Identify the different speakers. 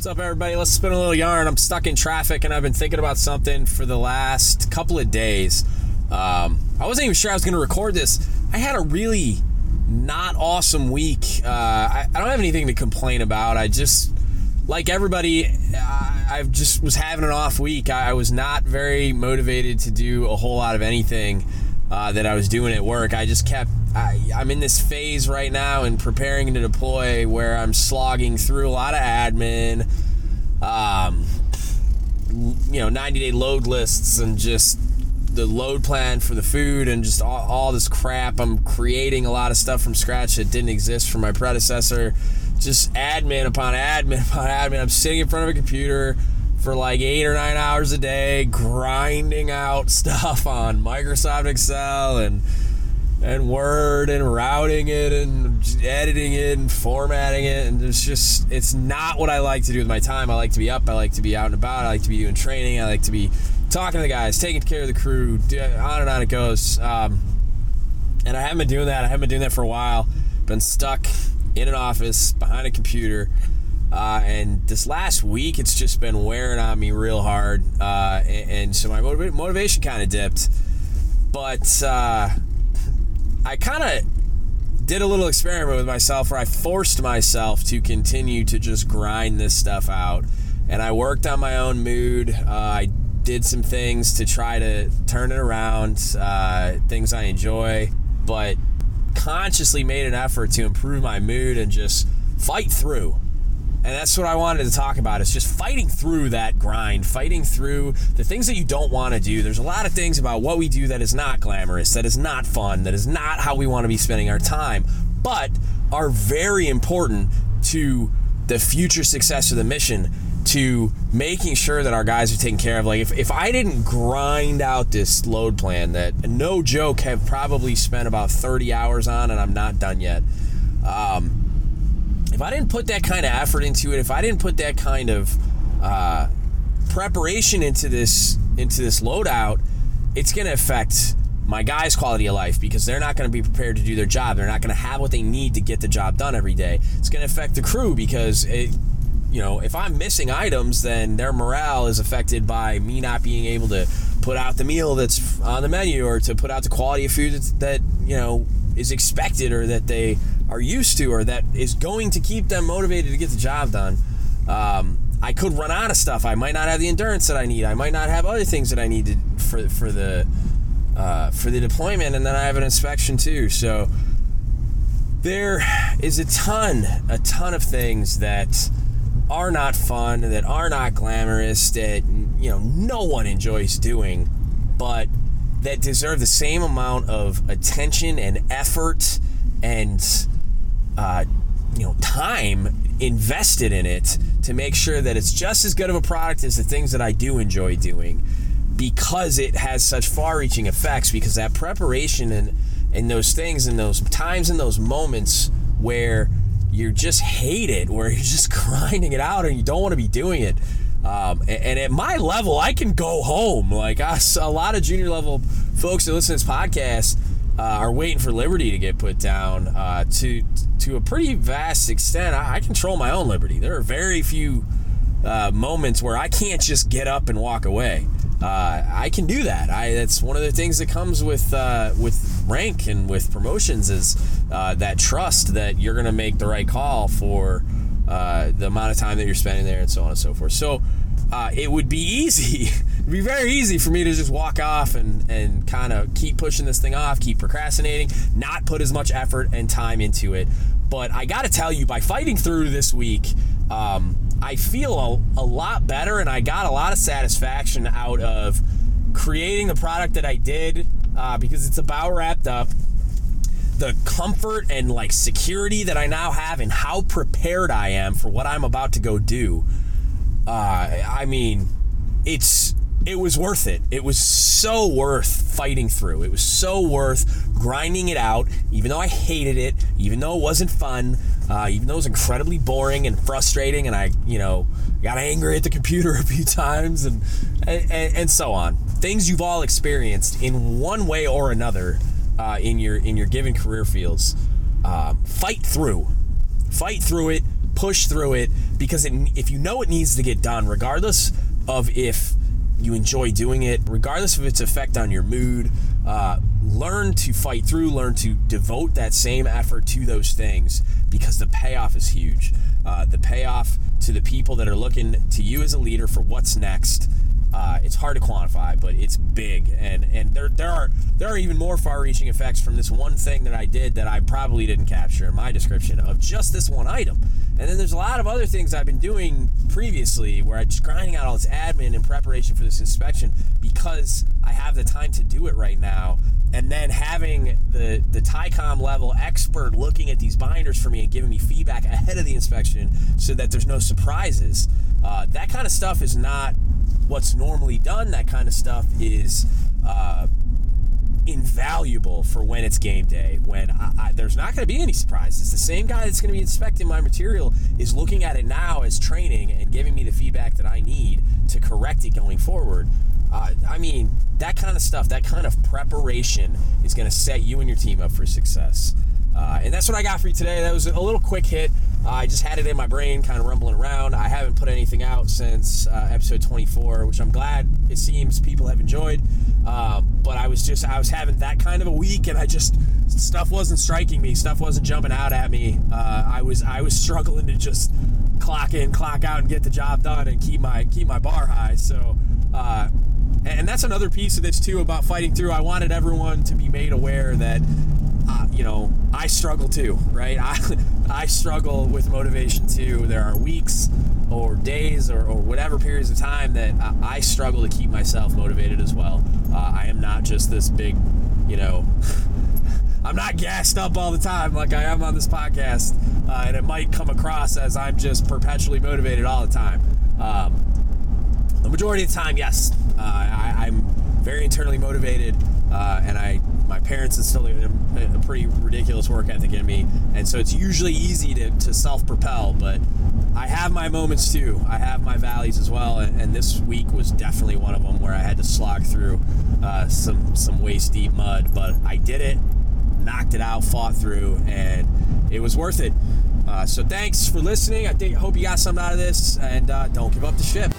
Speaker 1: What's up, everybody? Let's spin a little yarn. I'm stuck in traffic and I've been thinking about something for the last couple of days. Um, I wasn't even sure I was going to record this. I had a really not awesome week. Uh, I, I, don't have anything to complain about. I just, like everybody, I, I just was having an off week. I, I, was not very motivated to do a whole lot of anything uh, that I was doing at work. I just kept I, am in this phase right now and preparing to deploy where I'm slogging through a lot of admin, um, you know, 90 day load lists and just the load plan for the food and just all, all, this crap. I'm creating a lot of stuff from scratch that didn't exist for my predecessor. Just admin upon admin upon admin. I'm sitting in front of a computer for like eight or nine hours a day, grinding out stuff on Microsoft Excel and and Word and routing it and editing it and formatting it and it's just it's not what I like to do with my time. I like to be up. I like to be out and about. I like to be doing training. I like to be talking to the guys, taking care of the crew. On and on it goes. Um, and I haven't been doing that. I haven't been doing that for a while. Been stuck in an office behind a computer. Uh, and this last week, it's just been wearing on me real hard. Uh, and, and, so my motivation kind of dipped. But uh, I kind of did a little experiment with myself where I forced myself to continue to just grind this stuff out. And I worked on my own mood. Uh, I did some things to try to turn it around, uh, things I enjoy, but consciously made an effort to improve my mood and just fight through and that's what I wanted to talk about. It's just fighting through that grind, fighting through the things that you don't want to do. There's a lot of things about what we do that is not glamorous, that is not fun, that is not how we want to be spending our time, but are very important to the future success of the mission, to making sure that our guys are taken care of. Like if, if I didn't grind out this load plan that no joke have probably spent about 30 hours on and I'm not done yet. Um, if I didn't put that kind of effort into it, if I didn't put that kind of uh, preparation into this into this loadout, it's going to affect my guys' quality of life because they're not going to be prepared to do their job. They're not going to have what they need to get the job done every day. It's going to affect the crew because it, you know, if I'm missing items, then their morale is affected by me not being able to put out the meal that's on the menu or to put out the quality of food that you know is expected or that they are used to or that is going to keep them motivated to get the job done. Um, I could run out of stuff. I might not have the endurance that I need. I might not have other things that I need to, for for the uh, for the deployment, and then I have an inspection too. So there is a ton, a ton of things that are not fun, that are not glamorous, that you know no one enjoys doing, but that deserve the same amount of attention and effort and uh, you know time invested in it to make sure that it's just as good of a product as the things that I do enjoy doing because it has such far-reaching effects because that preparation and and those things and those times and those moments where you just hate it where you're just grinding it out and you don't want to be doing it um, and, and, at my level I can go home. Like us a lot of junior level folks that listen to this podcast uh, are waiting for liberty to get put down uh, to to a pretty vast extent. I, I, control my own liberty. There are very few uh, moments where I can't just get up and walk away. Uh, I can do that. I that's one of the things that comes with uh, with rank and with promotions is uh, that trust that you're going to make the right call for the amount of time that you're spending there and so on and so forth. So it would be easy. It'd be very easy for me to just walk off and, and kind of keep pushing this thing off, keep procrastinating, not put as much effort and time into it. But I got to tell you, by fighting through this week, um, I feel a, a lot better and I got a lot of satisfaction out of creating the product that I did uh, because it's about wrapped up. The comfort and like security that I now have and how prepared I am for what I'm about to go do uh, I mean, it's it was worth it. It was so worth fighting through. It was so worth grinding it out, even though I hated it, even though it wasn't fun, uh, even though it was incredibly boring and frustrating, and I, you know, got angry at the computer a few times, and and, and so on. Things you've all experienced in one way or another uh, in your in your given career fields. Um, fight through, fight through it push through it because it, if you know it needs to get done, regardless of if you enjoy doing it, regardless of its effect on your mood, uh, learn to fight through, learn to devote that same effort to those things because the payoff is huge. Uh, the payoff to the people that are looking to you as a leader for what's next uh, it's hard to quantify, but it's big, and and there there are there are even more far-reaching effects from this one thing that I did that I probably didn't capture in my description of just this one item. And then there's a lot of other things I've been doing previously where I'm just grinding out all this admin in preparation for this inspection because I have the time to do it right now. And then having the the TYCOM level expert looking at these binders for me and giving me feedback ahead of the inspection so that there's no surprises. Uh, that kind of stuff is not what's normally done, that kind of stuff is uh, invaluable for when it's game day. When I, I, there's not going to be any surprises. The same guy that's going to be inspecting my material is looking at it now as training and giving me the feedback that I need to correct it going forward. Uh, I mean, that kind of stuff, that kind of preparation is going to set you and your team up for success. Uh, and that's what I got for you today. That was a little quick hit. Uh, I just had it in my brain, kind of rumbling around. I haven't put anything out since uh, episode 24, which I'm glad it seems people have enjoyed. Um, but I was just, I was having that kind of a week, and I just stuff wasn't striking me, stuff wasn't jumping out at me. Uh, I was, I was struggling to just clock in, clock out, and get the job done, and keep my keep my bar high. So. Uh, and that's another piece of this too about fighting through. I wanted everyone to be made aware that uh, you know, I struggle too, right? I, I struggle with motivation too. There are weeks or days or, or whatever periods of time that I, I struggle to keep myself motivated as well. Uh, I am not just this big, you know, I'm not gassed up all the time like I am on this podcast, uh, and it might come across as I'm just perpetually motivated all the time. Um, the majority of the time, yes, uh, I, am very internally motivated, uh, and I my parents instilled a, a, pretty ridiculous work ethic in me, and so it's usually easy to, to self propel. But I have my moments too. I have my valleys as well, and, and, this week was definitely one of them where I had to slog through uh, some some waist deep mud. But I did it, knocked it out, fought through, and it was worth it. Uh, so thanks for listening. I think hope you got something out of this, and uh, don't give up the ship.